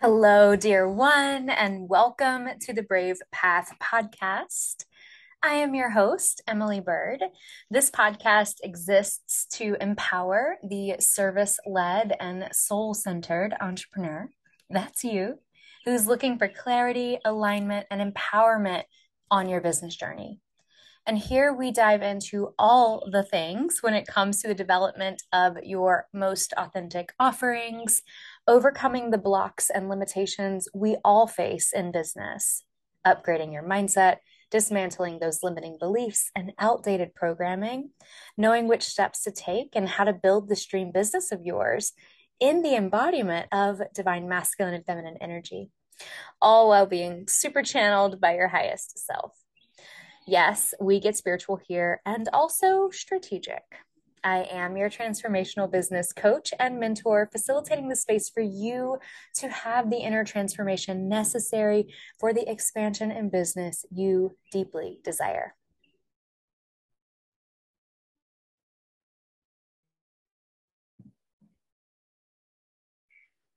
Hello, dear one, and welcome to the Brave Path podcast. I am your host, Emily Byrd. This podcast exists to empower the service led and soul centered entrepreneur. That's you, who's looking for clarity, alignment, and empowerment on your business journey. And here we dive into all the things when it comes to the development of your most authentic offerings, overcoming the blocks and limitations we all face in business, upgrading your mindset, dismantling those limiting beliefs and outdated programming, knowing which steps to take and how to build the dream business of yours in the embodiment of divine masculine and feminine energy, all while being super channeled by your highest self. Yes, we get spiritual here and also strategic. I am your transformational business coach and mentor, facilitating the space for you to have the inner transformation necessary for the expansion in business you deeply desire.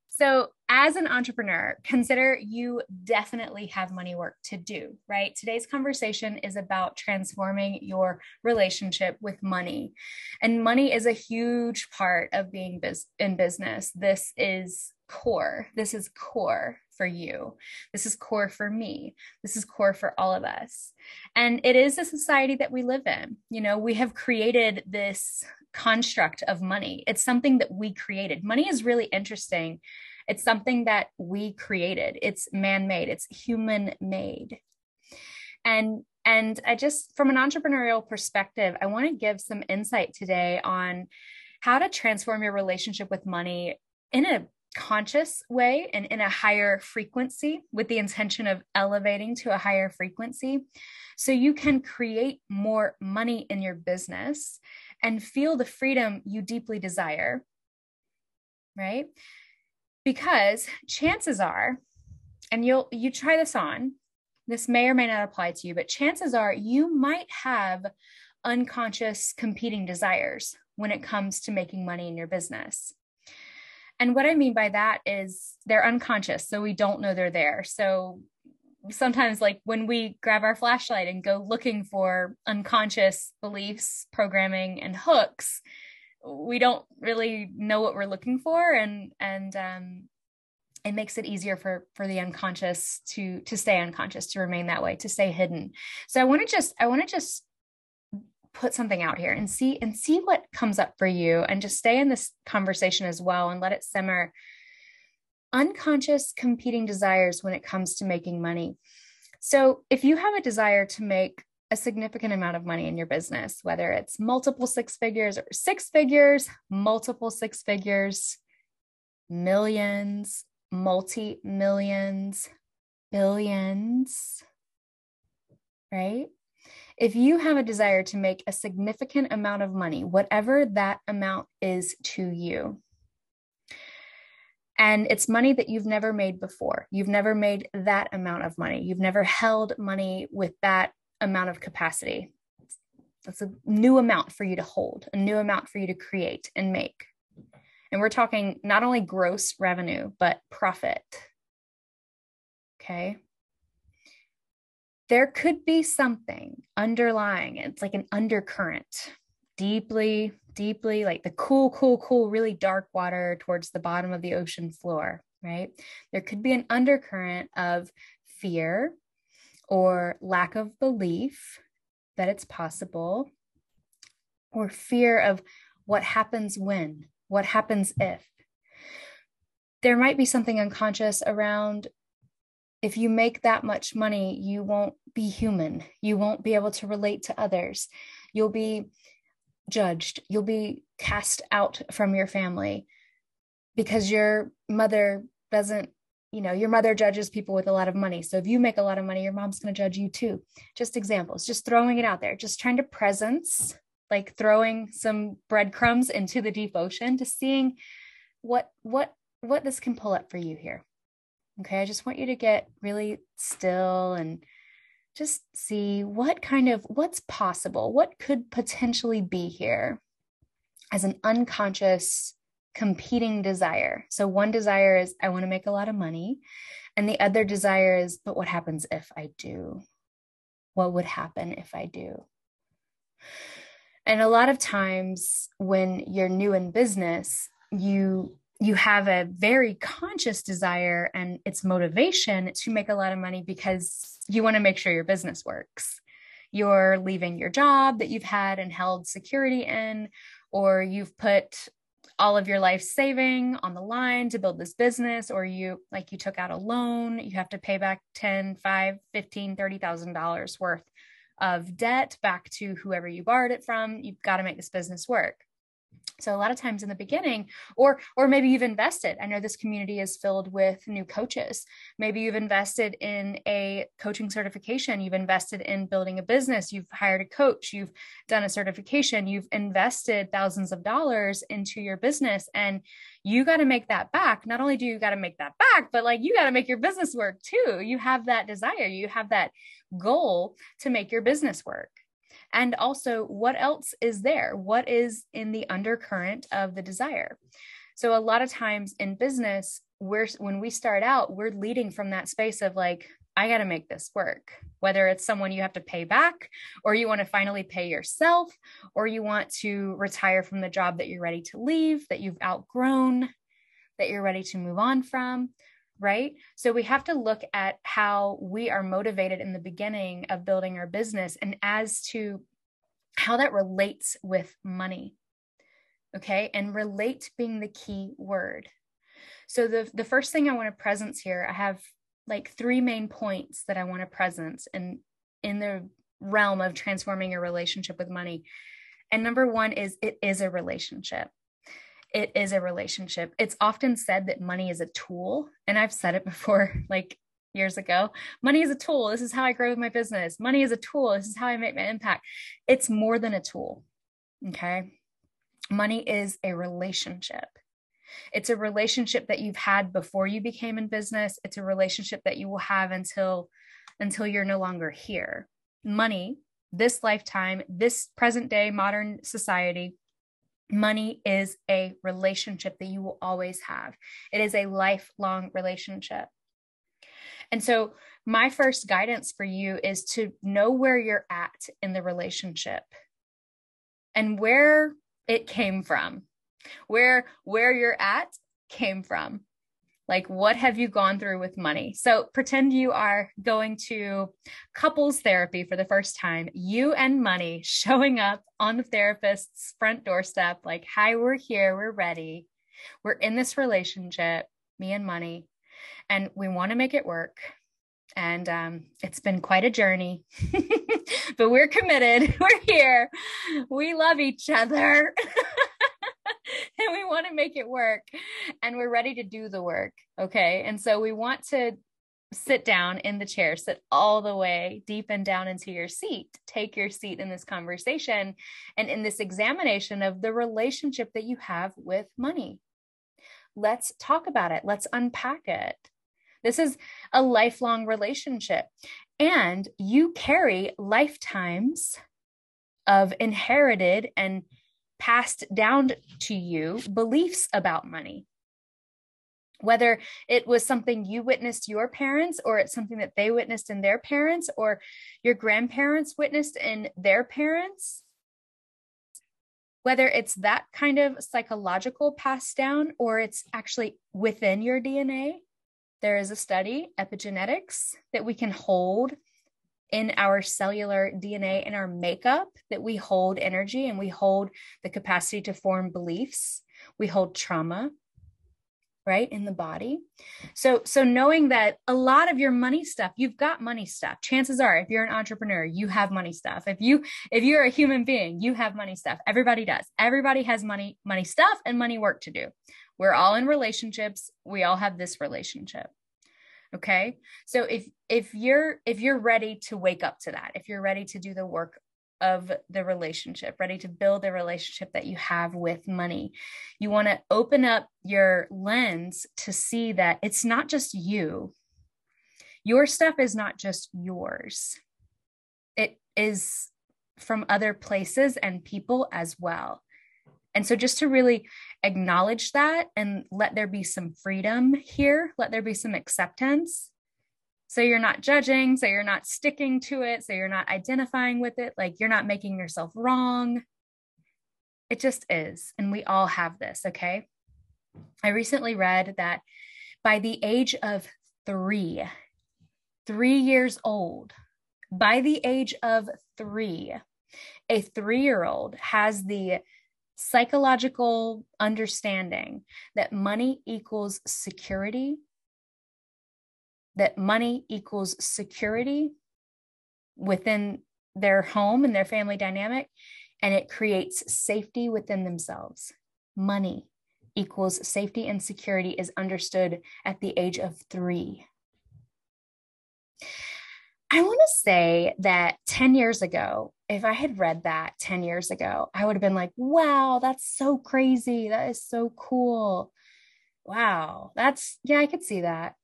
So, as an entrepreneur, consider you definitely have money work to do, right? Today's conversation is about transforming your relationship with money. And money is a huge part of being in business. This is core. This is core for you. This is core for me. This is core for all of us. And it is a society that we live in. You know, we have created this construct of money. It's something that we created. Money is really interesting it's something that we created. It's man-made. It's human-made. And and I just from an entrepreneurial perspective, I want to give some insight today on how to transform your relationship with money in a conscious way and in a higher frequency with the intention of elevating to a higher frequency so you can create more money in your business and feel the freedom you deeply desire right because chances are and you'll you try this on this may or may not apply to you but chances are you might have unconscious competing desires when it comes to making money in your business. And what i mean by that is they're unconscious so we don't know they're there. So sometimes like when we grab our flashlight and go looking for unconscious beliefs programming and hooks we don't really know what we're looking for and and um, it makes it easier for for the unconscious to to stay unconscious to remain that way to stay hidden. So i want to just i want to just put something out here and see and see what comes up for you and just stay in this conversation as well and let it simmer. Unconscious competing desires when it comes to making money. So if you have a desire to make a significant amount of money in your business, whether it's multiple six figures or six figures, multiple six figures, millions, multi millions, billions, right? If you have a desire to make a significant amount of money, whatever that amount is to you, and it's money that you've never made before. You've never made that amount of money. You've never held money with that amount of capacity. That's a new amount for you to hold, a new amount for you to create and make. And we're talking not only gross revenue, but profit. Okay. There could be something underlying, it's like an undercurrent, deeply, deeply like the cool, cool, cool, really dark water towards the bottom of the ocean floor, right? There could be an undercurrent of fear, or lack of belief that it's possible, or fear of what happens when, what happens if. There might be something unconscious around if you make that much money, you won't be human. You won't be able to relate to others. You'll be judged. You'll be cast out from your family because your mother doesn't you know your mother judges people with a lot of money. So if you make a lot of money your mom's going to judge you too. Just examples just throwing it out there just trying to presence like throwing some breadcrumbs into the deep ocean to seeing what what what this can pull up for you here. Okay i just want you to get really still and just see what kind of what's possible what could potentially be here as an unconscious competing desire. So one desire is I want to make a lot of money, and the other desire is but what happens if I do? What would happen if I do? And a lot of times when you're new in business, you you have a very conscious desire and it's motivation to make a lot of money because you want to make sure your business works. You're leaving your job that you've had and held security in, or you've put all of your life saving on the line to build this business or you like you took out a loan you have to pay back 10 5 15 30000 dollars worth of debt back to whoever you borrowed it from. You've got to make this business work so a lot of times in the beginning or or maybe you've invested. I know this community is filled with new coaches. Maybe you've invested in a coaching certification. You've invested in building a business. You've hired a coach. You've done a certification. You've invested thousands of dollars into your business and you got to make that back. Not only do you got to make that back but like you got to make your business work too. You have that desire. You have that goal to make your business work and also what else is there? What is in the undercurrent of the desire? So a lot of times in business we're when we start out we're leading from that space of like I got to make this work. Whether it's someone you have to pay back, or you want to finally pay yourself, or you want to retire from the job that you're ready to leave, that you've outgrown, that you're ready to move on from, right? So we have to look at how we are motivated in the beginning of building our business and as to how that relates with money. Okay. And relate being the key word. So the, the first thing I want to presence here, I have like three main points that I want to presence in in the realm of transforming your relationship with money. And number one is it is a relationship it is a relationship. It's often said that money is a tool. And I've said it before, like years ago money is a tool. This is how I grow my business. Money is a tool. This is how I make my impact. It's more than a tool. Okay. Money is a relationship. It's a relationship that you've had before you became in business. It's a relationship that you will have until until you're no longer here. Money, this lifetime, this present day modern society money is a relationship that you will always have. It is a lifelong relationship. And so, my first guidance for you is to know where you're at in the relationship and where it came from. Where where you're at came from. Like, what have you gone through with money? So, pretend you are going to couples therapy for the first time, you and money showing up on the therapist's front doorstep, like, hi, we're here, we're ready. We're in this relationship, me and money, and we want to make it work. And um, it's been quite a journey, but we're committed. We're here. We love each other. And we want to make it work and we're ready to do the work. Okay. And so we want to sit down in the chair, sit all the way deep and down into your seat, take your seat in this conversation and in this examination of the relationship that you have with money. Let's talk about it. Let's unpack it. This is a lifelong relationship, and you carry lifetimes of inherited and passed down to you beliefs about money. Whether it was something you witnessed your parents, or it's something that they witnessed in their parents, or your grandparents witnessed in their parents, whether it's that kind of psychological pass down or it's actually within your DNA, there is a study, epigenetics, that we can hold in our cellular DNA in our makeup that we hold energy and we hold the capacity to form beliefs. We hold trauma right in the body. So so knowing that a lot of your money stuff you've got money stuff. Chances are if you're an entrepreneur you have money stuff. If you if you're a human being you have money stuff. Everybody does. Everybody has money money stuff and money work to do. We're all in relationships. We all have this relationship okay? So if if you're if you're ready to wake up to that if you're ready to do the work of the relationship ready to build the relationship that you have with money you want to open up your lens to see that it's not just you. Your stuff is not just yours. It is from other places and people as well. And so just to really acknowledge that and let there be some freedom here, let there be some acceptance. So you're not judging, so you're not sticking to it, so you're not identifying with it, like you're not making yourself wrong. It just is. And we all have this, okay? I recently read that by the age of three, three years old, by the age of three, a three year old has the psychological understanding that money equals security, that money equals security within their home and their family dynamic, and it creates safety within themselves. Money equals safety and security is understood at the age of three. I want to say that 10 years ago, if I had read that 10 years ago, I would have been like, wow, that's so crazy. That is so cool. Wow, that's, yeah, I could see that.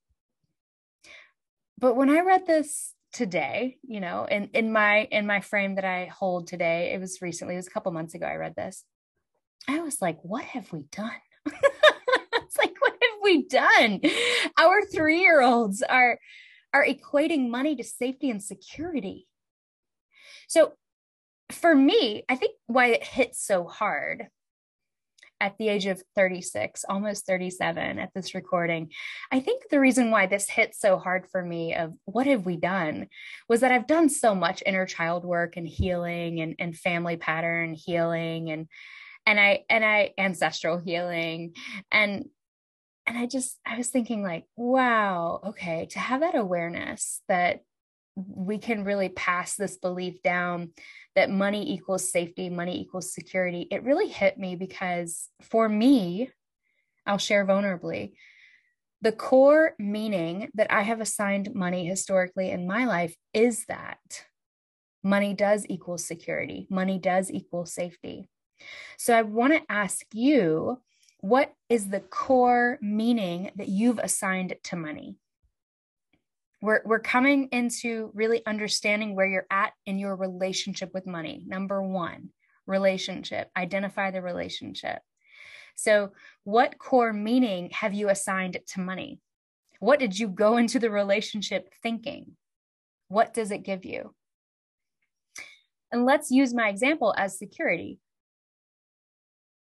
But when I read this today, you know, in, in my in my frame that I hold today, it was recently, it was a couple months ago I read this. I was like, what have we done? it's like, what have we done? Our three-year-olds are are equating money to safety and security. So for me, I think why it hits so hard at the age of 36, almost 37 at this recording, I think the reason why this hit so hard for me of what have we done was that I've done so much inner child work and healing and, and family pattern healing and and I and I ancestral healing. And and I just, I was thinking, like, wow, okay, to have that awareness that we can really pass this belief down that money equals safety, money equals security, it really hit me because for me, I'll share vulnerably. The core meaning that I have assigned money historically in my life is that money does equal security, money does equal safety. So I want to ask you what is the core meaning that you've assigned to money? We're, we're coming into really understanding where you're at in your relationship with money. Number one, relationship, identify the relationship. So, what core meaning have you assigned to money? What did you go into the relationship thinking? What does it give you? And let's use my example as security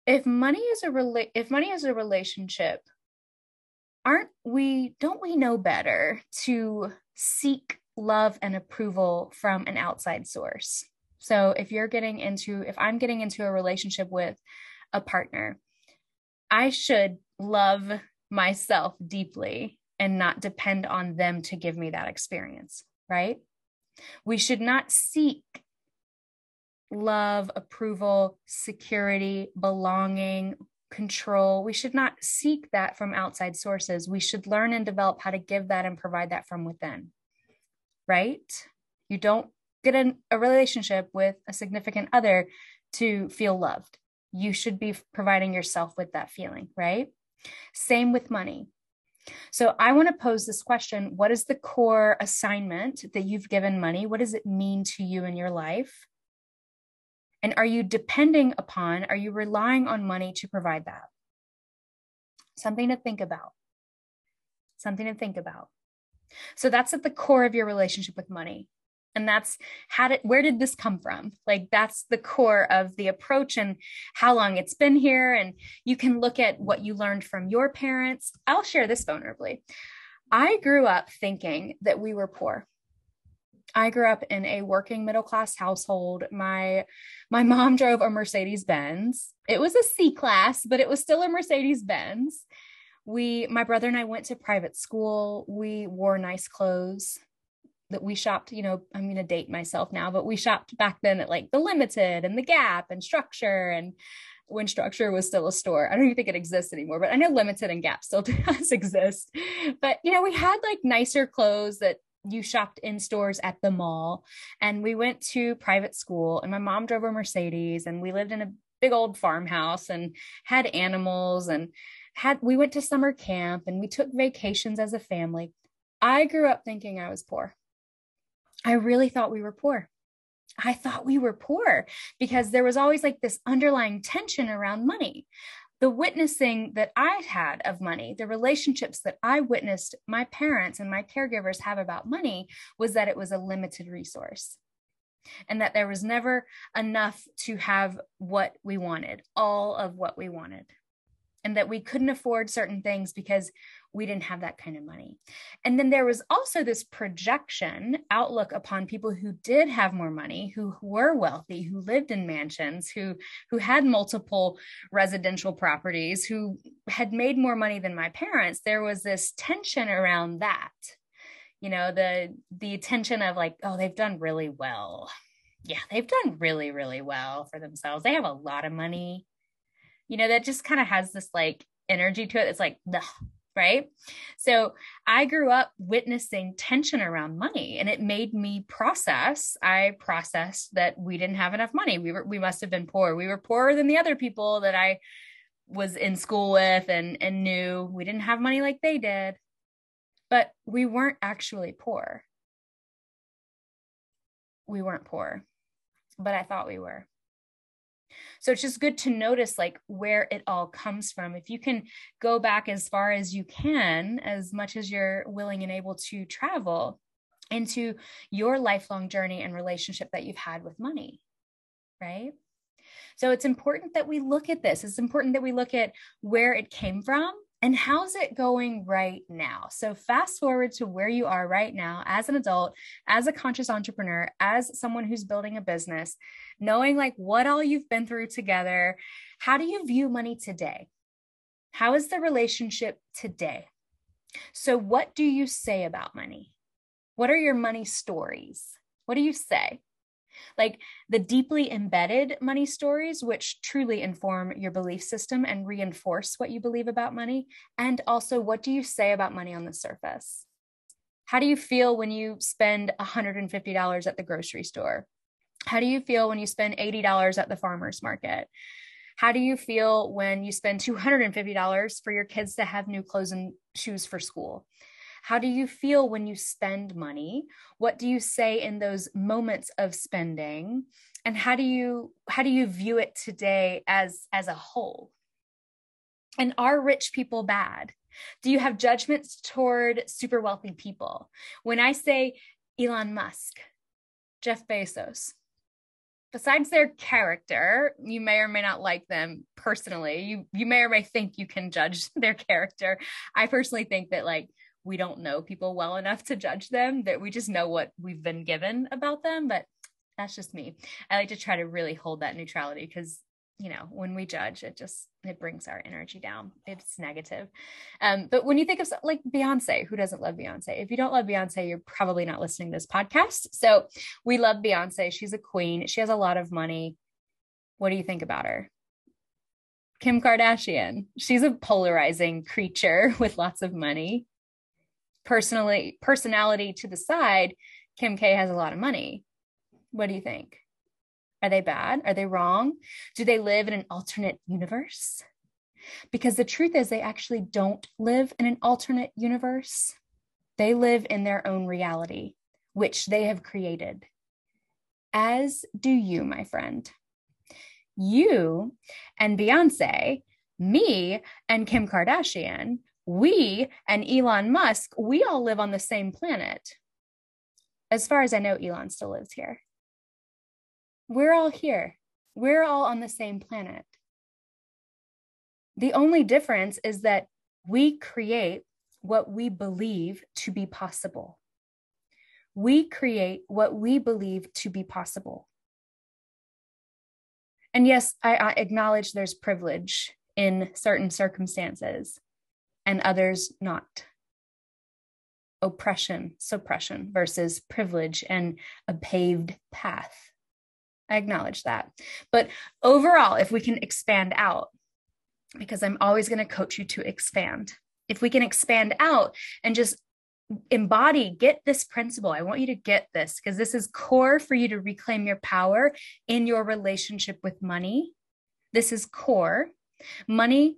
if money is a rela- if money is a relationship aren't we don't we know better to seek love and approval from an outside source? So if you're getting into if i'm getting into a relationship with a partner i should love myself deeply and not depend on them to give me that experience right? We should not seek love, approval, security, belonging, control. We should not seek that from outside sources. We should learn and develop how to give that and provide that from within. Right? You don't get in a relationship with a significant other to feel loved. You should be providing yourself with that feeling, right? Same with money. So I want to pose this question What is the core assignment that you've given money? What does it mean to you in your life? And are you depending upon, are you relying on money to provide that? Something to think about. Something to think about. So that's at the core of your relationship with money. And that's how did where did this come from? Like that's the core of the approach and how long it's been here. And you can look at what you learned from your parents. I'll share this vulnerably. I grew up thinking that we were poor. I grew up in a working middle class household. My my mom drove a Mercedes Benz. It was a C class, but it was still a Mercedes Benz. We my brother and I went to private school. We wore nice clothes that we shopped, you know, I'm going to date myself now, but we shopped back then at like the Limited and the Gap and Structure and when Structure was still a store. I don't even think it exists anymore, but I know Limited and Gap still does exist. But you know, we had like nicer clothes that you shopped in stores at the mall and we went to private school and my mom drove a mercedes and we lived in a big old farmhouse and had animals and had we went to summer camp and we took vacations as a family. I grew up thinking i was poor. I really thought we were poor. I thought we were poor because there was always like this underlying tension around money the witnessing that I had of money, the relationships that I witnessed my parents and my caregivers have about money was that it was a limited resource and that there was never enough to have what we wanted, all of what we wanted, and that we couldn't afford certain things because we didn't have that kind of money. And then there was also this projection outlook upon people who did have more money, who were wealthy, who lived in mansions, who who had multiple residential properties, who had made more money than my parents. There was this tension around that. You know, the the tension of like, oh, they've done really well. Yeah, they've done really really well for themselves. They have a lot of money. You know, that just kind of has this like energy to it. It's like, right? So I grew up witnessing tension around money and it made me process. I processed that we didn't have enough money. We were we must have been poor. We were poorer than the other people that I was in school with and and knew we didn't have money like they did. But we weren't actually poor. We weren't poor. But I thought we were. So it's just good to notice like where it all comes from. If you can go back as far as you can, as much as you're willing and able to travel into your lifelong journey and relationship that you've had with money, right? So it's important that we look at this. It's important that we look at where it came from and how's it going right now? So, fast forward to where you are right now as an adult, as a conscious entrepreneur, as someone who's building a business, knowing like what all you've been through together. How do you view money today? How is the relationship today? So, what do you say about money? What are your money stories? What do you say? Like the deeply embedded money stories, which truly inform your belief system and reinforce what you believe about money. And also, what do you say about money on the surface? How do you feel when you spend $150 at the grocery store? How do you feel when you spend $80 at the farmer's market? How do you feel when you spend $250 for your kids to have new clothes and shoes for school? How do you feel when you spend money? What do you say in those moments of spending? And how do you how do you view it today as as a whole? And are rich people bad? Do you have judgments toward super wealthy people? When I say Elon Musk, Jeff Bezos, besides their character, you may or may not like them personally. You you may or may think you can judge their character. I personally think that like we don't know people well enough to judge them that we just know what we've been given about them but that's just me. I like to try to really hold that neutrality because you know when we judge it just it brings our energy down. It's negative. Um, but when you think of like beyonce who doesn't love beyonce? If you don't love beyonce you're probably not listening to this podcast. So we love beyonce. She's a queen. She has a lot of money. What do you think about her? Kim kardashian. She's a polarizing creature with lots of money personally personality to the side, Kim K has a lot of money. What do you think? Are they bad? Are they wrong? Do they live in an alternate universe? Because the truth is, they actually don't live in an alternate universe. They live in their own reality, which they have created. As do you, my friend. You and Beyonce, me and Kim Kardashian we and Elon Musk, we all live on the same planet. As far as I know, Elon still lives here. We're all here. We're all on the same planet. The only difference is that we create what we believe to be possible. We create what we believe to be possible. And yes, I, I acknowledge there's privilege in certain circumstances and others not. Oppression, suppression versus privilege and a paved path. I acknowledge that. But overall, if we can expand out, because I'm always going to coach you to expand, if we can expand out and just embody, get this principle. I want you to get this because this is core for you to reclaim your power in your relationship with money. This is core. Money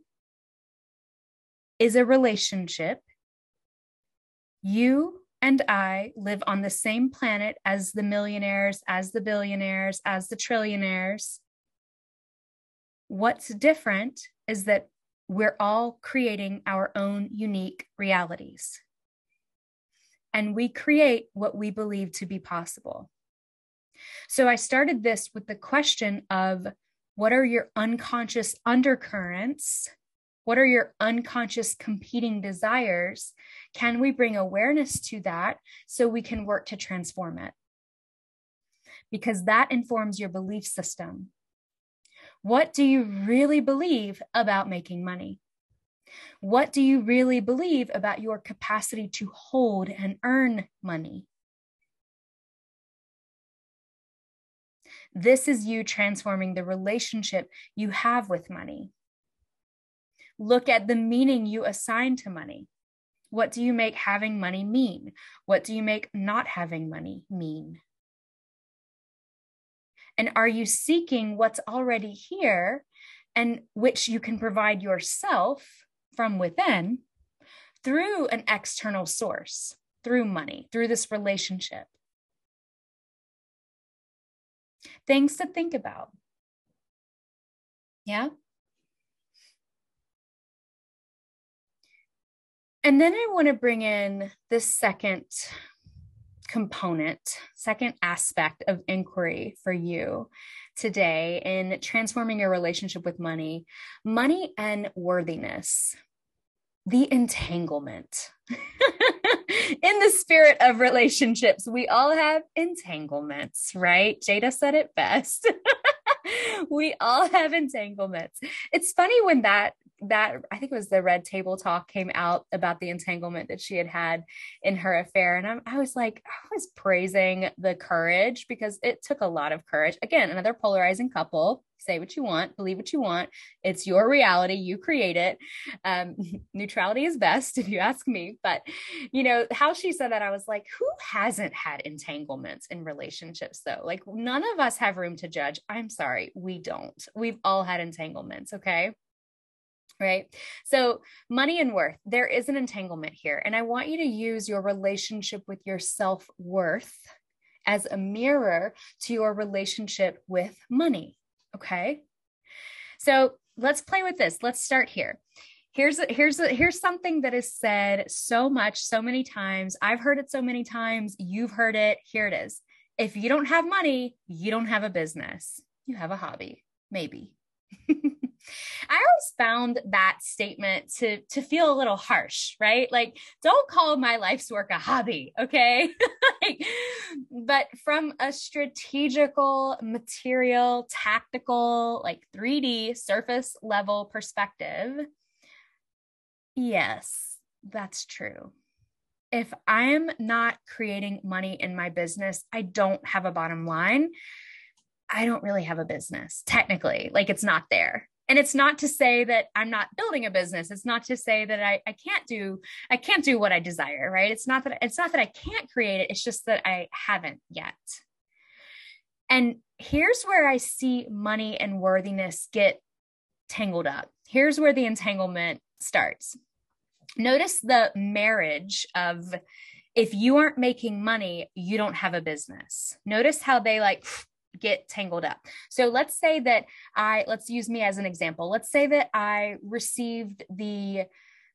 is a relationship. You and I live on the same planet as the millionaires, as the billionaires, as the trillionaires. What's different is that we're all creating our own unique realities. And we create what we believe to be possible. So I started this with the question of what are your unconscious undercurrents? What are your unconscious competing desires? Can we bring awareness to that so we can work to transform it? Because that informs your belief system. What do you really believe about making money? What do you really believe about your capacity to hold and earn money? This is you transforming the relationship you have with money. Look at the meaning you assign to money. What do you make having money mean? What do you make not having money mean? And are you seeking what's already here and which you can provide yourself from within through an external source, through money, through this relationship? Things to think about. Yeah. And then I want to bring in this second component, second aspect of inquiry for you today in transforming your relationship with money, money and worthiness, the entanglement. in the spirit of relationships, we all have entanglements, right? Jada said it best. we all have entanglements. It's funny when that that I think it was the Red Table Talk came out about the entanglement that she had had in her affair, and I, I was like, I was praising the courage because it took a lot of courage. Again, another polarizing couple. Say what you want, believe what you want. It's your reality. You create it. Um, neutrality is best, if you ask me. But you know how she said that, I was like, who hasn't had entanglements in relationships though? Like none of us have room to judge. I'm sorry, we don't. We've all had entanglements. Okay right? So, money and worth, there is an entanglement here. And I want you to use your relationship with your self worth as a mirror to your relationship with money. Okay. So, let's play with this. Let's start here. Here's a, here's a, here's something that is said so much so many times. I've heard it so many times. You've heard it. Here it is. If you don't have money, you don't have a business. You have a hobby. Maybe. I always found that statement to to feel a little harsh, right? Like, don't call my life's work a hobby, okay? like, but from a strategical, material, tactical, like 3D surface level perspective, yes, that's true. If I'm not creating money in my business, I don't have a bottom line. I don't really have a business technically. Like it's not there and it's not to say that i'm not building a business. It's not to say that I, I can't do i can't do what i desire right? It's not that it's not that i can't create it. It's just that i haven't yet. And here's where i see money and worthiness get tangled up. Here's where the entanglement starts. Notice the marriage of if you aren't making money you don't have a business. Notice how they like get tangled up. So let's say that I let's use me as an example. Let's say that I received the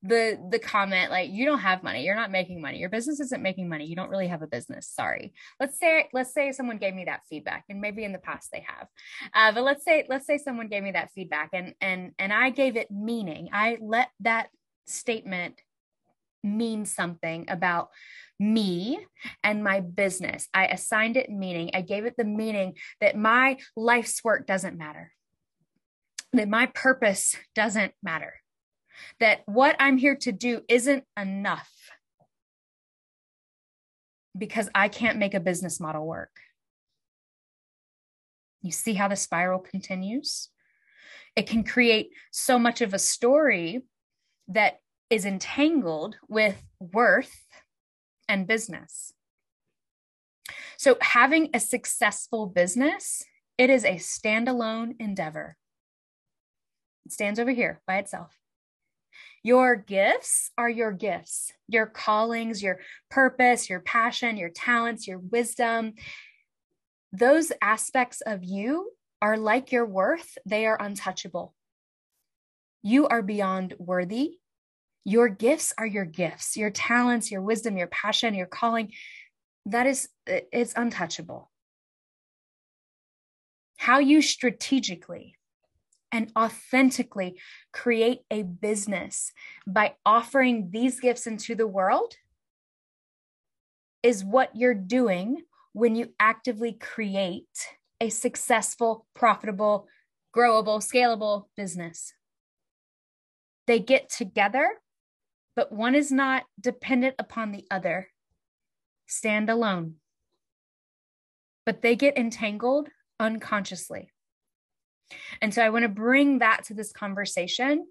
the the comment like you don't have money. You're not making money. Your business isn't making money. You don't really have a business. Sorry. Let's say let's say someone gave me that feedback and maybe in the past they have. Uh, but let's say let's say someone gave me that feedback and and and i gave it meaning. I let that statement mean something about me and my business. I assigned it meaning. I gave it the meaning that my life's work doesn't matter, that my purpose doesn't matter, that what I'm here to do isn't enough because I can't make a business model work. You see how the spiral continues? It can create so much of a story that is entangled with worth and business. So, having a successful business, it is a standalone endeavor. It stands over here by itself. Your gifts are your gifts, your callings, your purpose, your passion, your talents, your wisdom. Those aspects of you are like your worth, they are untouchable. You are beyond worthy. Your gifts are your gifts, your talents, your wisdom, your passion, your calling. That is, it's untouchable. How you strategically and authentically create a business by offering these gifts into the world is what you're doing when you actively create a successful, profitable, growable, scalable business. They get together, but one is not dependent upon the other. Stand alone. But they get entangled unconsciously. And so I want to bring that to this conversation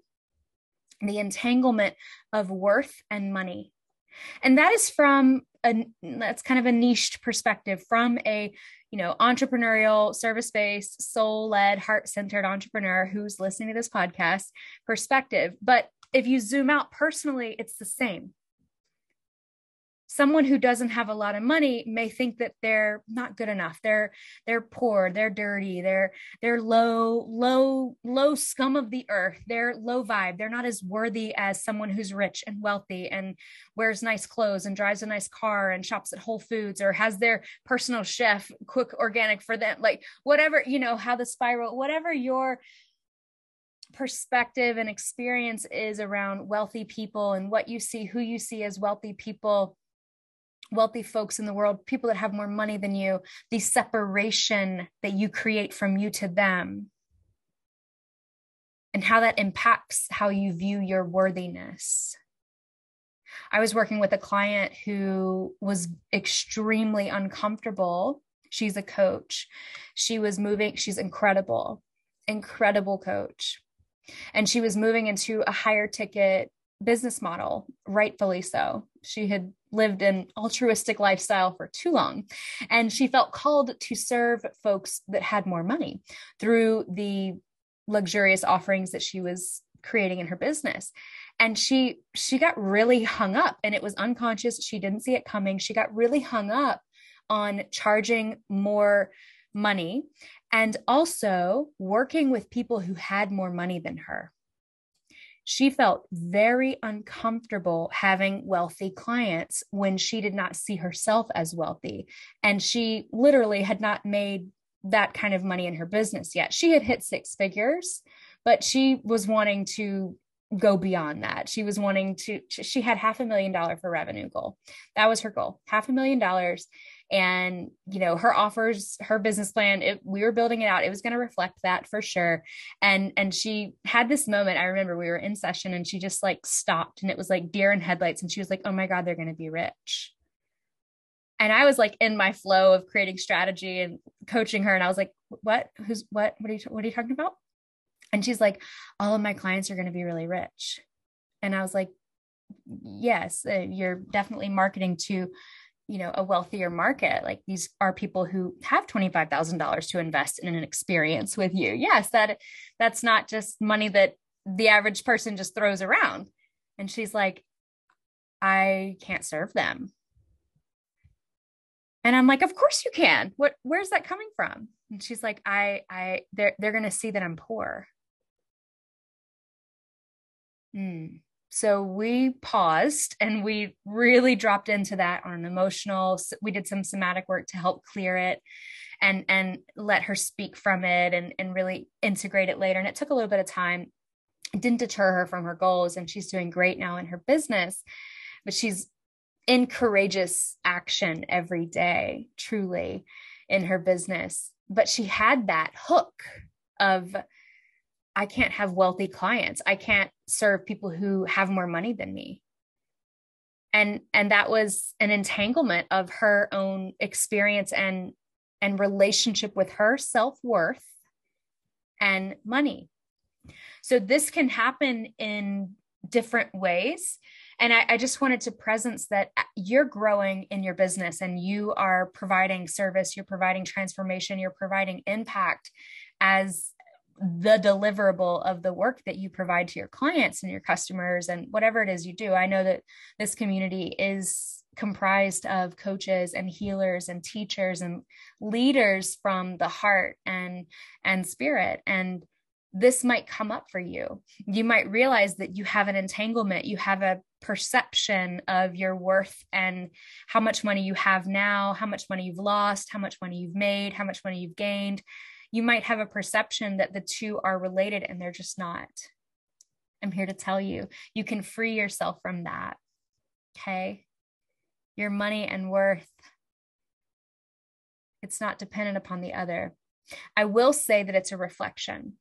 the entanglement of worth and money. And that is from a that's kind of a niched perspective from a you know entrepreneurial service-based soul-led heart-centered entrepreneur who's listening to this podcast perspective but if you zoom out personally it's the same. Someone who doesn't have a lot of money may think that they're not good enough. They're they're poor they're dirty they're they're low low low scum of the earth. They're low vibe. They're not as worthy as someone who's rich and wealthy and wears nice clothes and drives a nice car and shops at whole foods or has their personal chef cook organic for them. Like whatever you know how the spiral whatever your perspective and experience is around wealthy people and what you see who you see as wealthy people wealthy folks in the world, people that have more money than you, the separation that you create from you to them, and how that impacts how you view your worthiness. I was working with a client who was extremely uncomfortable. She's a coach. She was moving, she's incredible, incredible coach. And she was moving into a higher ticket business model, rightfully so. She had lived an altruistic lifestyle for too long, and she felt called to serve folks that had more money through the luxurious offerings that she was creating in her business. And she she got really hung up and it was unconscious. She didn't see it coming. She got really hung up on charging more money and also working with people who had more money than her she felt very uncomfortable having wealthy clients when she did not see herself as wealthy. And she literally had not made that kind of money in her business yet. She had hit six figures, but she was wanting to go beyond that. She was wanting to, she had half a million dollar for revenue goal. That was her goal, half a million dollars and you know her offers her business plan it, we were building it out. It was going to reflect that for sure. And and she had this moment i remember we were in session and she just like stopped and it was like deer in headlights and she was like oh my god they're going to be rich. And i was like in my flow of creating strategy and coaching her and i was like what? Who's what? What are you what are you talking about? And she's like all of my clients are going to be really rich. And i was like yes uh, you're definitely marketing to you know a wealthier market like these are people who have $25000 to invest in an experience with you. Yes that that's not just money that the average person just throws around. And she's like i can't serve them. And i'm like of course you can. What where's that coming from? And she's like i i they're they're going to see that i'm poor. Mm so we paused and we really dropped into that on an emotional we did some somatic work to help clear it and and let her speak from it and and really integrate it later. And it took a little bit of time. It didn't deter her from her goals and she's doing great now in her business but she's in courageous action every day truly in her business. But she had that hook of I can't have wealthy clients. I can't serve people who have more money than me. And and that was an entanglement of her own experience and and relationship with her self-worth and money. So this can happen in different ways. And I, I, just wanted to presence that uh, you're growing in your business and you are providing service, you're providing transformation, you're providing impact as the deliverable of the work that you provide to your clients and your customers and whatever it is you do. I know that this community is comprised of coaches and healers and teachers and leaders from the heart and and spirit and this might come up for you. You might realize that you have an entanglement, you have a perception of your worth and how much money you have now, how much money you've lost, how much money you've made, how much money you've gained. You might have a perception that the two are related and they're just not. I'm here to tell you, you can free yourself from that. Okay. Your money and worth, it's not dependent upon the other. I will say that it's a reflection.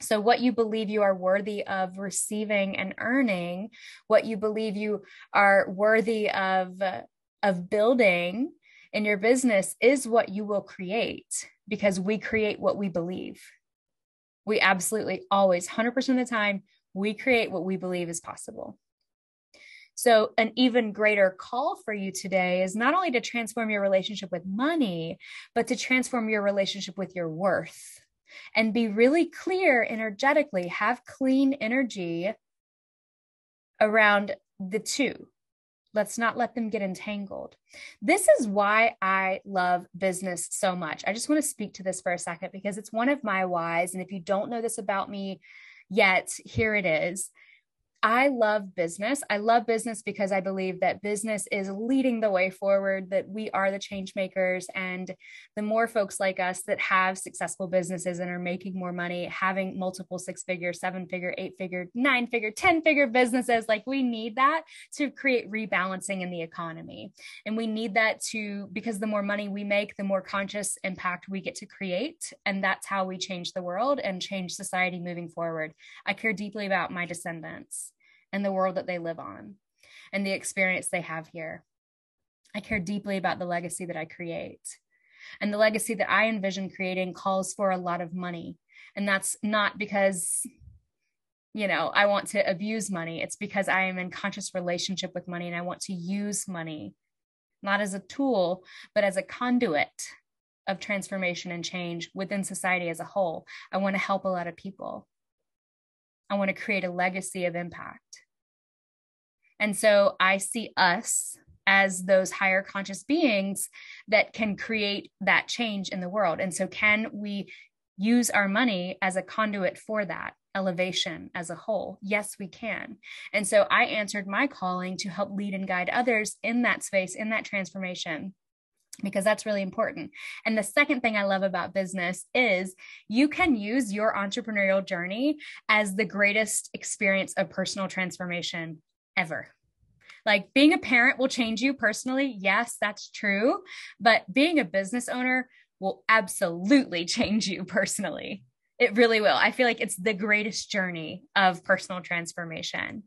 So, what you believe you are worthy of receiving and earning, what you believe you are worthy of, of building in your business is what you will create because we create what we believe. We absolutely always, 100% of the time, we create what we believe is possible. So, an even greater call for you today is not only to transform your relationship with money, but to transform your relationship with your worth and be really clear energetically, have clean energy around the two. Let's not let them get entangled. This is why I love business so much. I just want to speak to this for a second because it's one of my whys. And if you don't know this about me yet, here it is. I love business. I love business because I believe that business is leading the way forward, that we are the change makers. And the more folks like us that have successful businesses and are making more money, having multiple six figure, seven figure, eight figure, nine figure, 10 figure businesses, like we need that to create rebalancing in the economy. And we need that to, because the more money we make, the more conscious impact we get to create. And that's how we change the world and change society moving forward. I care deeply about my descendants and the world that they live on and the experience they have here. I care deeply about the legacy that I create. And the legacy that I envision creating calls for a lot of money. And that's not because, you know, I want to abuse money. It's because I am in conscious relationship with money and I want to use money, not as a tool, but as a conduit of transformation and change within society as a whole. I want to help a lot of people. I want to create a legacy of impact. And so I see us as those higher conscious beings that can create that change in the world. And so, can we use our money as a conduit for that elevation as a whole? Yes, we can. And so, I answered my calling to help lead and guide others in that space, in that transformation because that's really important. And the second thing I love about business is you can use your entrepreneurial journey as the greatest experience of personal transformation ever. Like being a parent will change you personally. Yes, that's true. But being a business owner will absolutely change you personally. It really will. I feel like it's the greatest journey of personal transformation.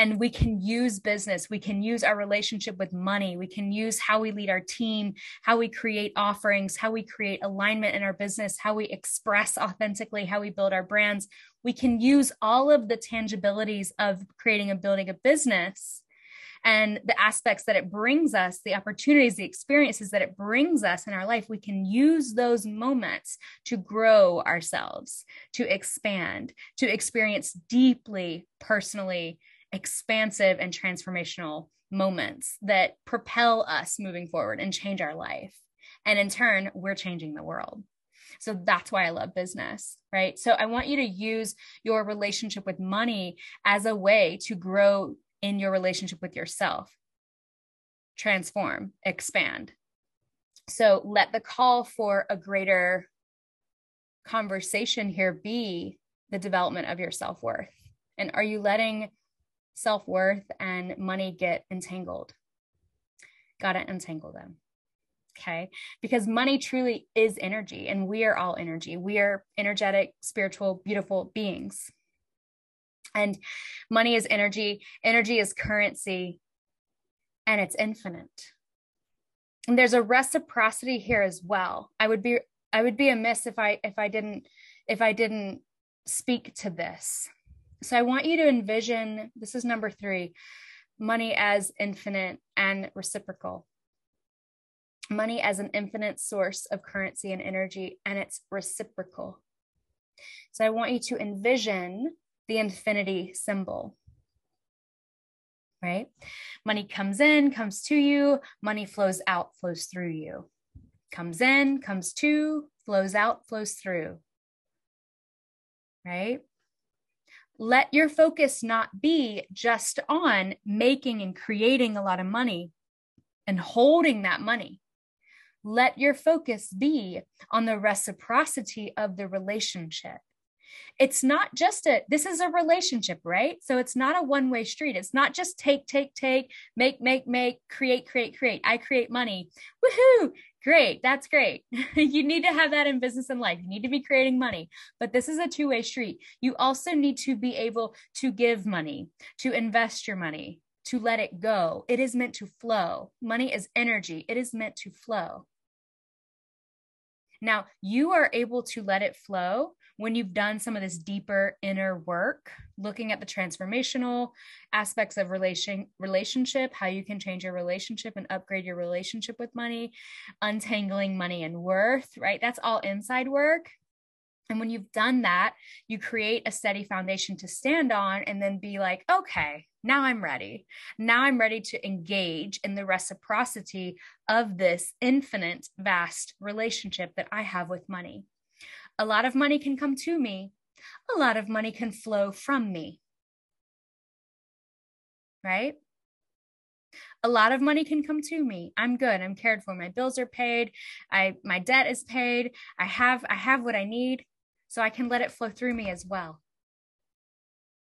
And we can use business, we can use our relationship with money, we can use how we lead our team, how we create offerings, how we create alignment in our business, how we express authentically, how we build our brands. We can use all of the tangibilities of creating and building a business and the aspects that it brings us, the opportunities, the experiences that it brings us in our life, we can use those moments to grow ourselves, to expand, to experience deeply, personally expansive and transformational moments that propel us moving forward and change our life. And in turn, we're changing the world. So that's why I love business, right? So I want you to use your relationship with money as a way to grow in your relationship with yourself. Transform, expand. So let the call for a greater conversation here be the development of your self worth. And are you letting self worth and money get entangled? Got to untangle them. Okay. Because money truly is energy, and we are all energy. We are energetic, spiritual, beautiful beings. And money is energy, energy is currency, and it's infinite. And there's a reciprocity here as well. I would be I would be amiss if I if I didn't if I didn't speak to this. So I want you to envision this is number 3, money as infinite and reciprocal. Money as an infinite source of currency and energy and it's reciprocal. So I want you to envision the infinity symbol. Right? Money comes in, comes to you, money flows out, flows through you. Comes in, comes to, flows out, flows through. right? Let your focus not be just on making and creating a lot of money and holding that money. Let your focus be on the reciprocity of the relationship. It's not just a this is a relationship right? So it's not a one way street. It's not just take take take make make make create create create. I create money. Woohoo great. That's great. You need to have that in business and life. You need to be creating money. But this is a two way street. You also need to be able to give money to invest your money to let it go. It is meant to flow. Money is energy. It is meant to flow. Now you are able to let it flow when you've done some of this deeper inner work, looking at the transformational aspects of relation relationship, how you can change your relationship and upgrade your relationship with money, untangling money and worth, right? That's all inside work. And when you've done that, you create a steady foundation to stand on and then be like, okay, now I'm ready. Now I'm ready to engage in the reciprocity of this infinite, vast relationship that I have with money. A lot of money can come to me. A lot of money can flow from me. Right? A lot of money can come to me. I'm good. I'm cared for. My bills are paid. I my debt is paid. I have I have what I need so I can let it flow through me as well.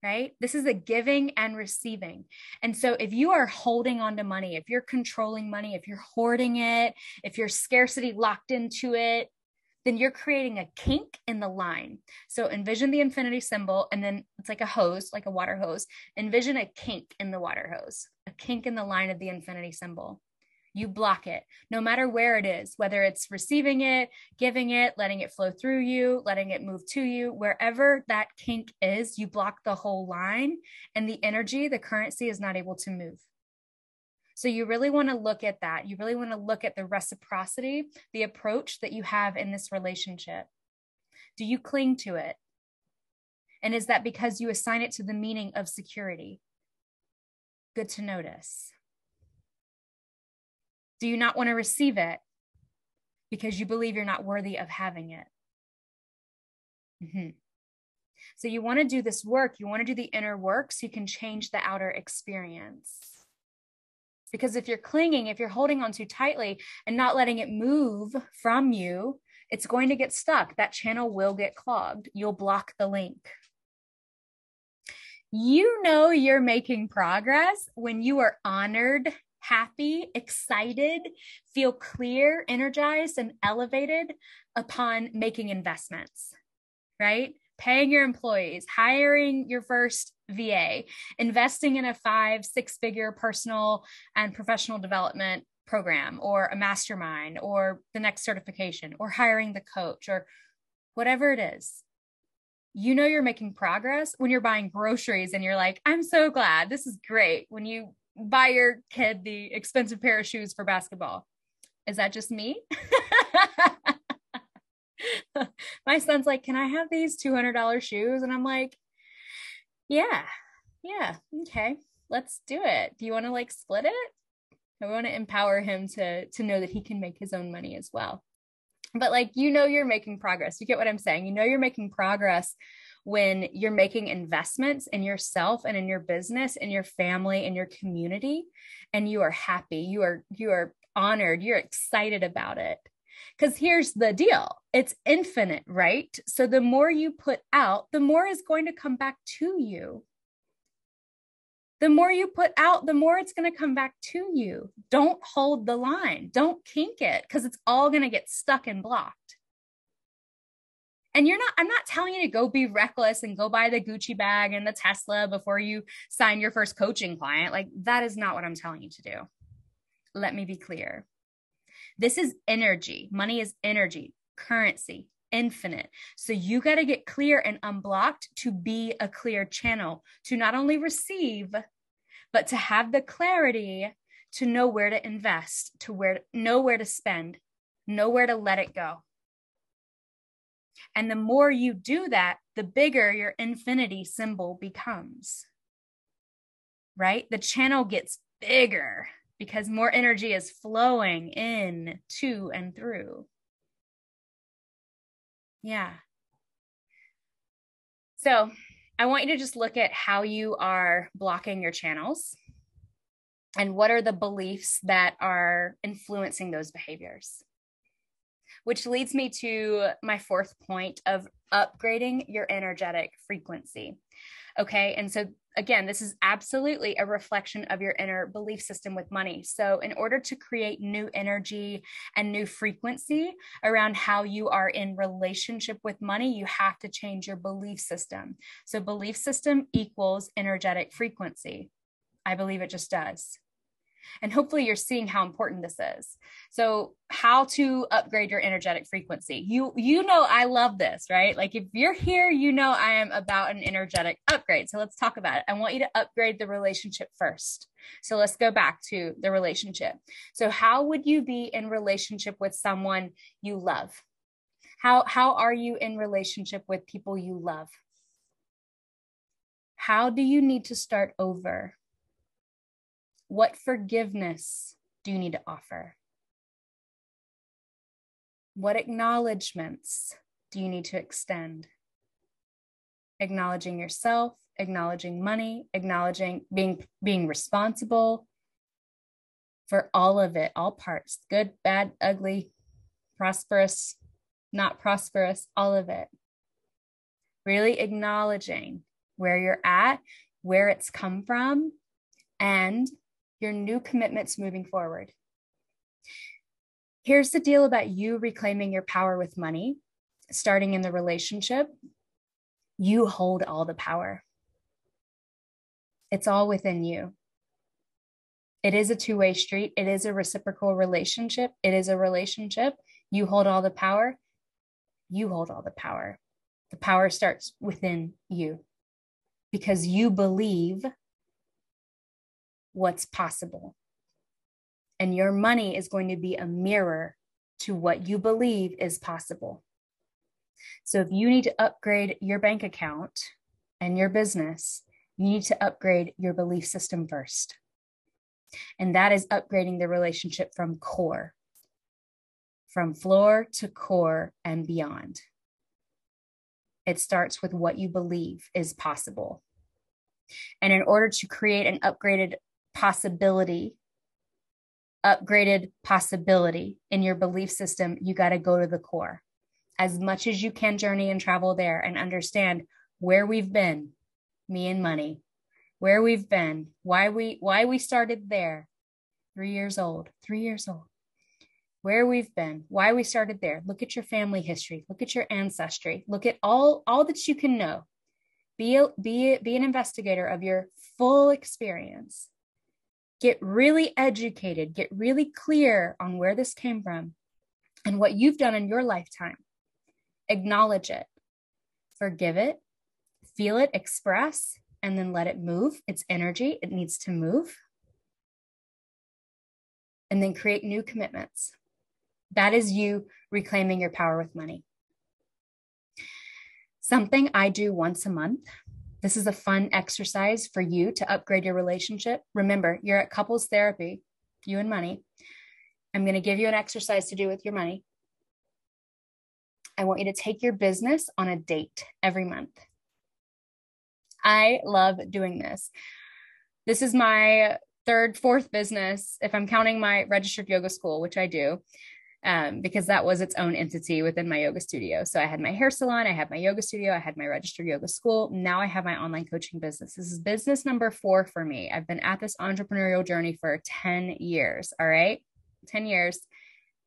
Right? This is a giving and receiving. And so if you are holding on to money, if you're controlling money, if you're hoarding it, if you're scarcity locked into it, then you're creating a kink in the line. So envision the infinity symbol, and then it's like a hose, like a water hose. Envision a kink in the water hose, a kink in the line of the infinity symbol. You block it, no matter where it is, whether it's receiving it, giving it, letting it flow through you, letting it move to you, wherever that kink is, you block the whole line, and the energy, the currency is not able to move. So you really want to look at that. You really want to look at the reciprocity, the approach that you have in this relationship. Do you cling to it? And is that because you assign it to the meaning of security? Good to notice. Do you not want to receive it because you believe you're not worthy of having it? Mm-hmm. So you want to do this work, you want to do the inner work so you can change the outer experience. Because if you're clinging, if you're holding on too tightly and not letting it move from you, it's going to get stuck. That channel will get clogged. You'll block the link. You know you're making progress when you are honored, happy, excited, feel clear, energized, and elevated upon making investments, right? paying your employees, hiring your first VA, investing in a five, six figure personal and professional development program or a mastermind or the next certification or hiring the coach or whatever it is. You know you're making progress when you're buying groceries and you're like, I'm so glad. This is great. When you buy your kid the expensive pair of shoes for basketball. Is that just me? my son's like, Can I have these $200 shoes? And I'm like, Yeah, yeah, okay, let's do it. Do you want to like split it? I want to empower him to to know that he can make his own money as well. But like you know you're making progress. You get what I'm saying? You know you're making progress when you're making investments in yourself and in your business in your family in your community and you are happy. You are you are honored. You're excited about it. Because here's the deal it's infinite, right? So the more you put out, the more is going to come back to you. The more you put out, the more it's going to come back to you. Don't hold the line, don't kink it because it's all going to get stuck and blocked. And you're not, I'm not telling you to go be reckless and go buy the Gucci bag and the Tesla before you sign your first coaching client. Like, that is not what I'm telling you to do. Let me be clear. This is energy. Money is energy, currency, infinite. So you got to get clear and unblocked to be a clear channel to not only receive, but to have the clarity to know where to invest, to where know where to spend, know where to let it go. And the more you do that, the bigger your infinity symbol becomes. Right? The channel gets bigger because more energy is flowing in to and through. Yeah. So I want you to just look at how you are blocking your channels and what are the beliefs that are influencing those behaviors. Which leads me to my fourth point of upgrading your energetic frequency. Okay. And so, again, this is absolutely a reflection of your inner belief system with money. So, in order to create new energy and new frequency around how you are in relationship with money, you have to change your belief system. So, belief system equals energetic frequency. I believe it just does. And hopefully you're seeing how important this is. So how to upgrade your energetic frequency. You you know I love this, right? Like if you're here, you know I am about an energetic upgrade. So let's talk about it. I want you to upgrade the relationship first. So let's go back to the relationship. So how would you be in relationship with someone you love? How how are you in relationship with people you love? How do you need to start over? What forgiveness do you need to offer? What acknowledgments do you need to extend? Acknowledging yourself, acknowledging money, acknowledging being being responsible for all of it, all parts, good, bad, ugly, prosperous, not prosperous, all of it. Really acknowledging where you're at, where it's come from, and your new commitments moving forward. Here's the deal about you reclaiming your power with money, starting in the relationship. You hold all the power, it's all within you. It is a two way street, it is a reciprocal relationship. It is a relationship. You hold all the power, you hold all the power. The power starts within you because you believe what's possible. And your money is going to be a mirror to what you believe is possible. So if you need to upgrade your bank account and your business, you need to upgrade your belief system first. And that is upgrading the relationship from core, from floor to core and beyond. It starts with what you believe is possible. And in order to create an upgraded possibility, upgraded possibility in your belief system, you got to go to the core. As much as you can journey and travel there and understand where we've been, me and money, where we've been, why we why we started there. 3 years old, 3 years old. Where we've been, why we started there. Look at your family history, look at your ancestry, look at all all that you can know. Be a, be be an investigator of your full experience get really educated, get really clear on where this came from and what you've done in your lifetime. Acknowledge it, forgive it, feel it, express, and then let it move. It's energy, it needs to move. And then create new commitments. That is you reclaiming your power with money. Something I do once a month this is a fun exercise for you to upgrade your relationship. Remember, you're at couples therapy, you and money. I'm going to give you an exercise to do with your money. I want you to take your business on a date every month. I love doing this. This is my third, fourth business, if I'm counting my registered yoga school, which I do um, because that was its own entity within my yoga studio. So I had my hair salon, I had my yoga studio, I had my registered yoga school. Now I have my online coaching business. This is business number four for me. I've been at this entrepreneurial journey for 10 years. All right. 10 years,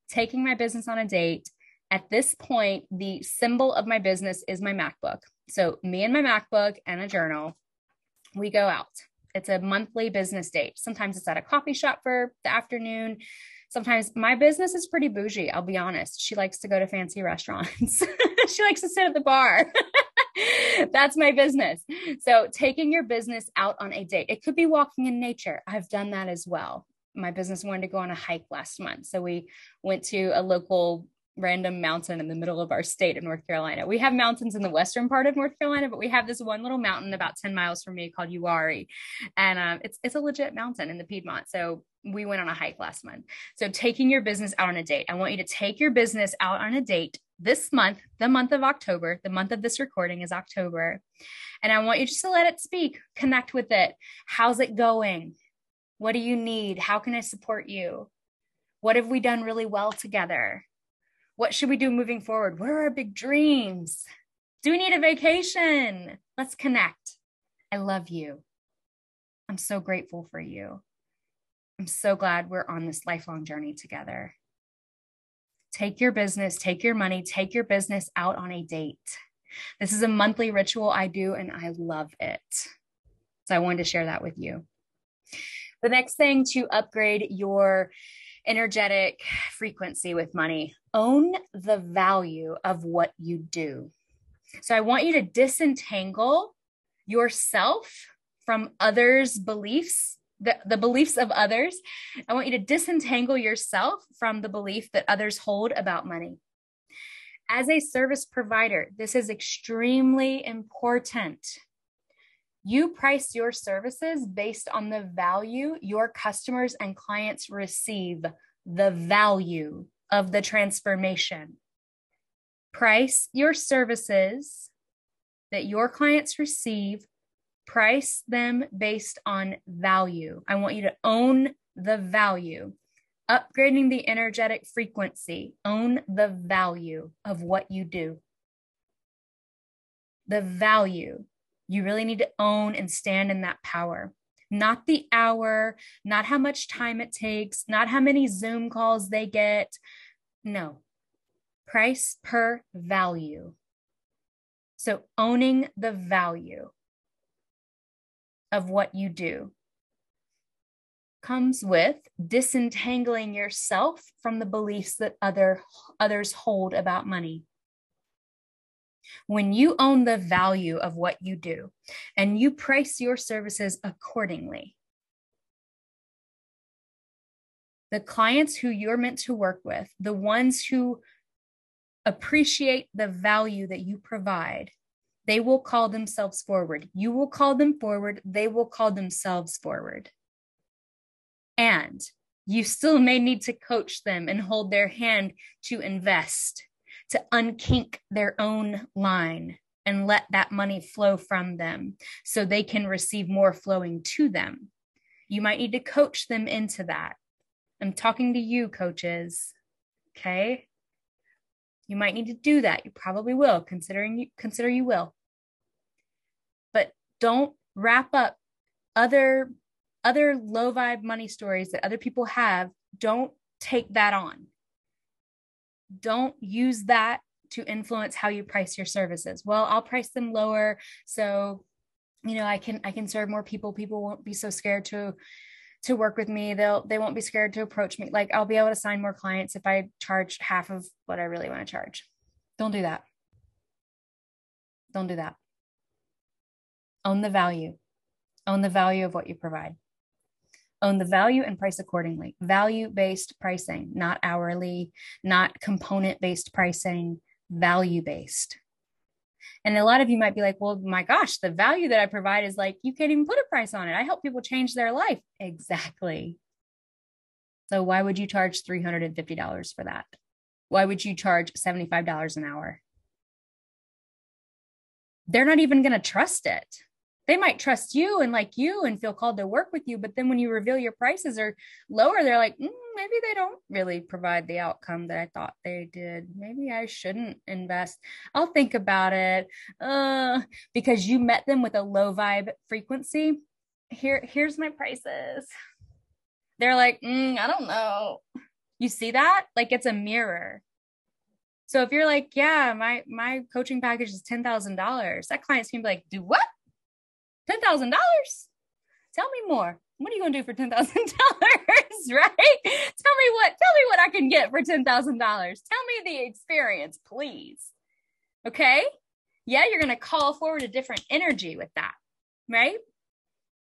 taking my business on a date. At this point, the symbol of my business is my MacBook. So, me and my MacBook and a journal, we go out. It's a monthly business date. Sometimes it's at a coffee shop for the afternoon sometimes my business is pretty bougie. I'll be honest. She likes to go to fancy restaurants. she likes to sit at the bar. That's my business. So, taking your business out on a date, it could be walking in nature. I've done that as well. My business wanted to go on a hike last month. So, we went to a local random mountain in the middle of our state of North Carolina. We have mountains in the western part of North Carolina, but we have this one little mountain about 10 miles from me called Uwharrie. And um, it's, it's a legit mountain in the Piedmont. So we went on a hike last month. So taking your business out on a date, I want you to take your business out on a date this month, the month of October, the month of this recording is October. And I want you just to let it speak, connect with it. How's it going? What do you need? How can I support you? What have we done really well together? What should we do moving forward? What are our big dreams? Do we need a vacation? Let's connect. I love you. I'm so grateful for you. I'm so glad we're on this lifelong journey together. Take your business, take your money, take your business out on a date. This is a monthly ritual I do, and I love it. So I wanted to share that with you. The next thing to upgrade your energetic frequency with money, own the value of what you do. So I want you to disentangle yourself from others' beliefs the, the beliefs of others. I want you to disentangle yourself from the belief that others hold about money. As a service provider, this is extremely important. You price your services based on the value your customers and clients receive, the value of the transformation. Price your services that your clients receive price them based on value. I want you to own the value. Upgrading the energetic frequency, own the value of what you do. The value. You really need to own and stand in that power. Not the hour, not how much time it takes, not how many Zoom calls they get. No, price per value. So owning the value of what you do comes with disentangling yourself from the beliefs that other others hold about money when you own the value of what you do and you price your services accordingly the clients who you're meant to work with the ones who appreciate the value that you provide they will call themselves forward. You will call them forward. They will call themselves forward. And you still may need to coach them and hold their hand to invest, to unkink their own line and let that money flow from them so they can receive more flowing to them. You might need to coach them into that. I'm talking to you, coaches. Okay. You might need to do that. You probably will, considering you consider you will But don't wrap up other other low vibe money stories that other people have don't take that on don't use that to influence how you price your services. Well i'll price them lower so you know i can i can serve more people. People won't be so scared to to work with me. They'll they won't be scared to approach me. Like i'll be able to sign more clients if i charge half of what i really want to charge. Don't do that. Don't do that. Own the value, own the value of what you provide. Own the value and price accordingly. Value based pricing, not hourly, not component based pricing, value based. And a lot of you might be like, well, my gosh, the value that I provide is like, you can't even put a price on it. I help people change their life. Exactly. So why would you charge $350 for that? Why would you charge $75 an hour? They're not even going to trust it they might trust you and like you and feel called to work with you but then when you reveal your prices are lower they're like mm, maybe they don't really provide the outcome that i thought they did. Maybe i shouldn't invest. I'll think about it uh, because you met them with a low vibe frequency. Here here's my prices. They're like mm, i don't know. You see that? Like it's a mirror. So if you're like yeah my my coaching package is $10000 that client's gonna be like do what ten thousand dollars. Tell me more. What are you gonna do for ten thousand dollars? Right? Tell me what. Tell me what I can get for ten thousand dollars. Tell me the experience, please. Okay. Yeah, you're gonna call forward a different energy with that, right?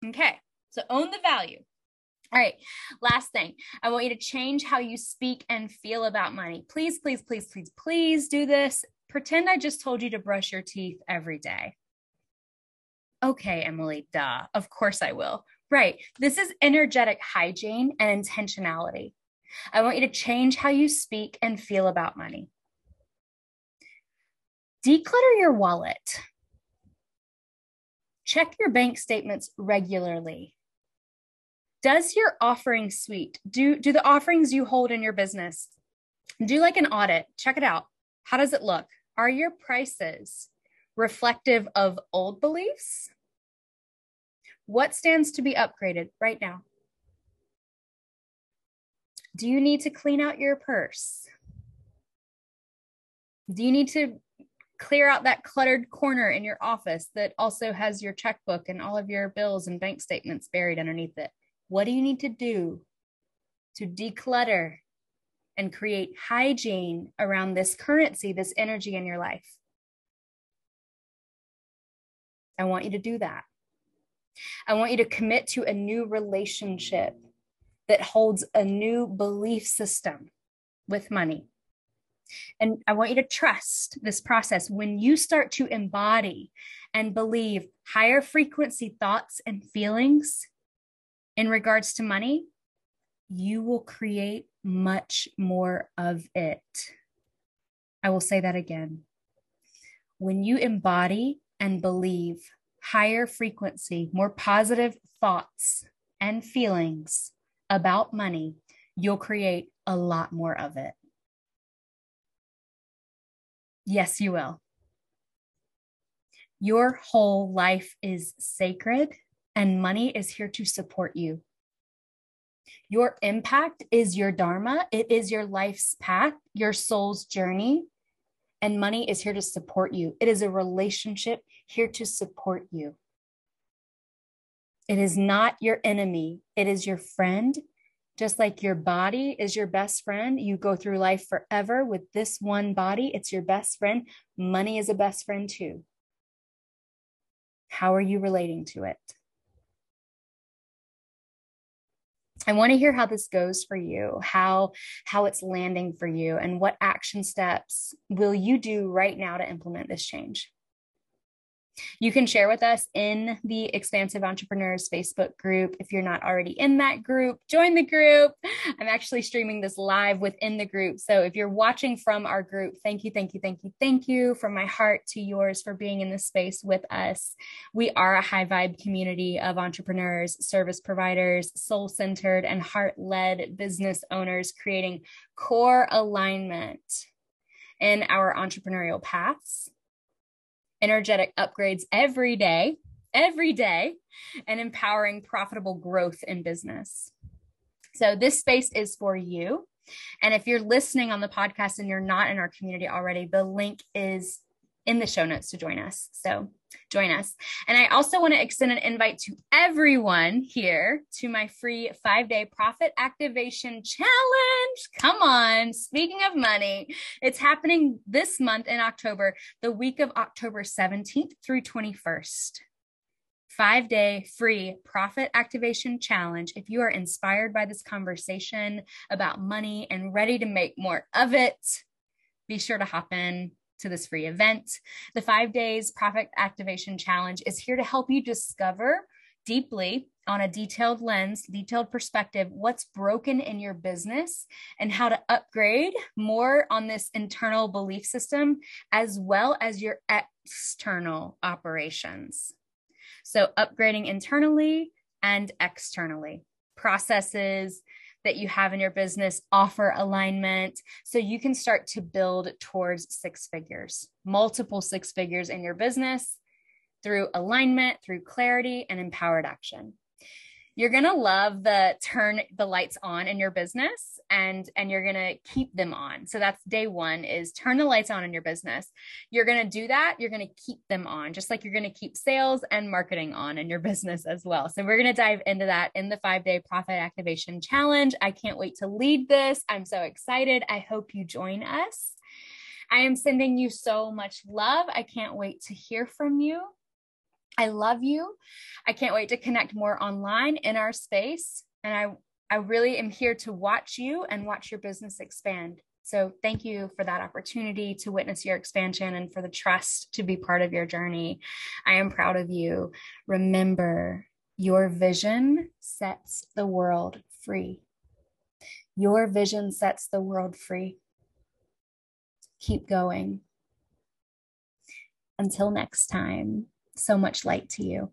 Okay. So own the value. All right. Last thing, I want you to change how you speak and feel about money. Please, please, please, please, please do this. Pretend I just told you to brush your teeth every day. Okay, Emily, duh. Of course I will. Right. This is energetic hygiene and intentionality. I want you to change how you speak and feel about money. Declutter your wallet. Check your bank statements regularly. Does your offering suite, do, do the offerings you hold in your business, do like an audit, check it out. How does it look? Are your prices reflective of old beliefs? What stands to be upgraded right now? Do you need to clean out your purse? Do you need to clear out that cluttered corner in your office that also has your checkbook and all of your bills and bank statements buried underneath it? What do you need to do to declutter and create hygiene around this currency, this energy in your life? I want you to do that. I want you to commit to a new relationship that holds a new belief system with money. And I want you to trust this process. When you start to embody and believe higher frequency thoughts and feelings in regards to money, you will create much more of it. I will say that again. When you embody and believe higher frequency, more positive thoughts and feelings about money, you'll create a lot more of it. Yes, you will. Your whole life is sacred, and money is here to support you. Your impact is your dharma, it is your life's path, your soul's journey, and money is here to support you. It is a relationship here to support you. It is not your enemy, it is your friend just like your body is your best friend, you go through life forever with this one body, it's your best friend. Money is a best friend too. How are you relating to it? I want to hear how this goes for you, how how it's landing for you and what action steps will you do right now to implement this change? You can share with us in the Expansive Entrepreneurs Facebook group. If you're not already in that group, join the group. I'm actually streaming this live within the group. So if you're watching from our group, thank you, thank you, thank you, thank you from my heart to yours for being in this space with us. We are a high vibe community of entrepreneurs, service providers, soul centered, and heart led business owners creating core alignment in our entrepreneurial paths energetic upgrades every day, every day, and empowering profitable growth in business. So, this space is for you. And if you're listening on the podcast and you're not in our community already, the link is in the show notes to join us. So join us. And I also want to extend an invite to everyone here to my free five day profit activation challenge. Come on. Speaking of money, it's happening this month in October, the week of October 17th through 21st. Five day free profit activation challenge. If you are inspired by this conversation about money and ready to make more of it, be sure to hop in to this free event. The five days profit activation challenge is here to help you discover deeply on a detailed lens, detailed perspective, what's broken in your business and how to upgrade more on this internal belief system as well as your external operations. So, upgrading internally and externally, processes, that you have in your business offer alignment. So you can start to build towards six figures, multiple six figures in your business through alignment, through clarity, and empowered action you're going to love the turn the lights on in your business and and you're going to keep them on. So that's day one is turn the lights on in your business. You're going to do that. You're going to keep them on just like you're going to keep sales and marketing on in your business as well. So we're going to dive into that in the five day profit activation challenge. I can't wait to lead this. I'm so excited. I hope you join us. I am sending you so much love. I can't wait to hear from you. I love you. I can't wait to connect more online in our space. And I, I really am here to watch you and watch your business expand. So thank you for that opportunity to witness your expansion and for the trust to be part of your journey. I am proud of you. Remember, your vision sets the world free. Your vision sets the world free. Keep going. Until next time, so much light to you.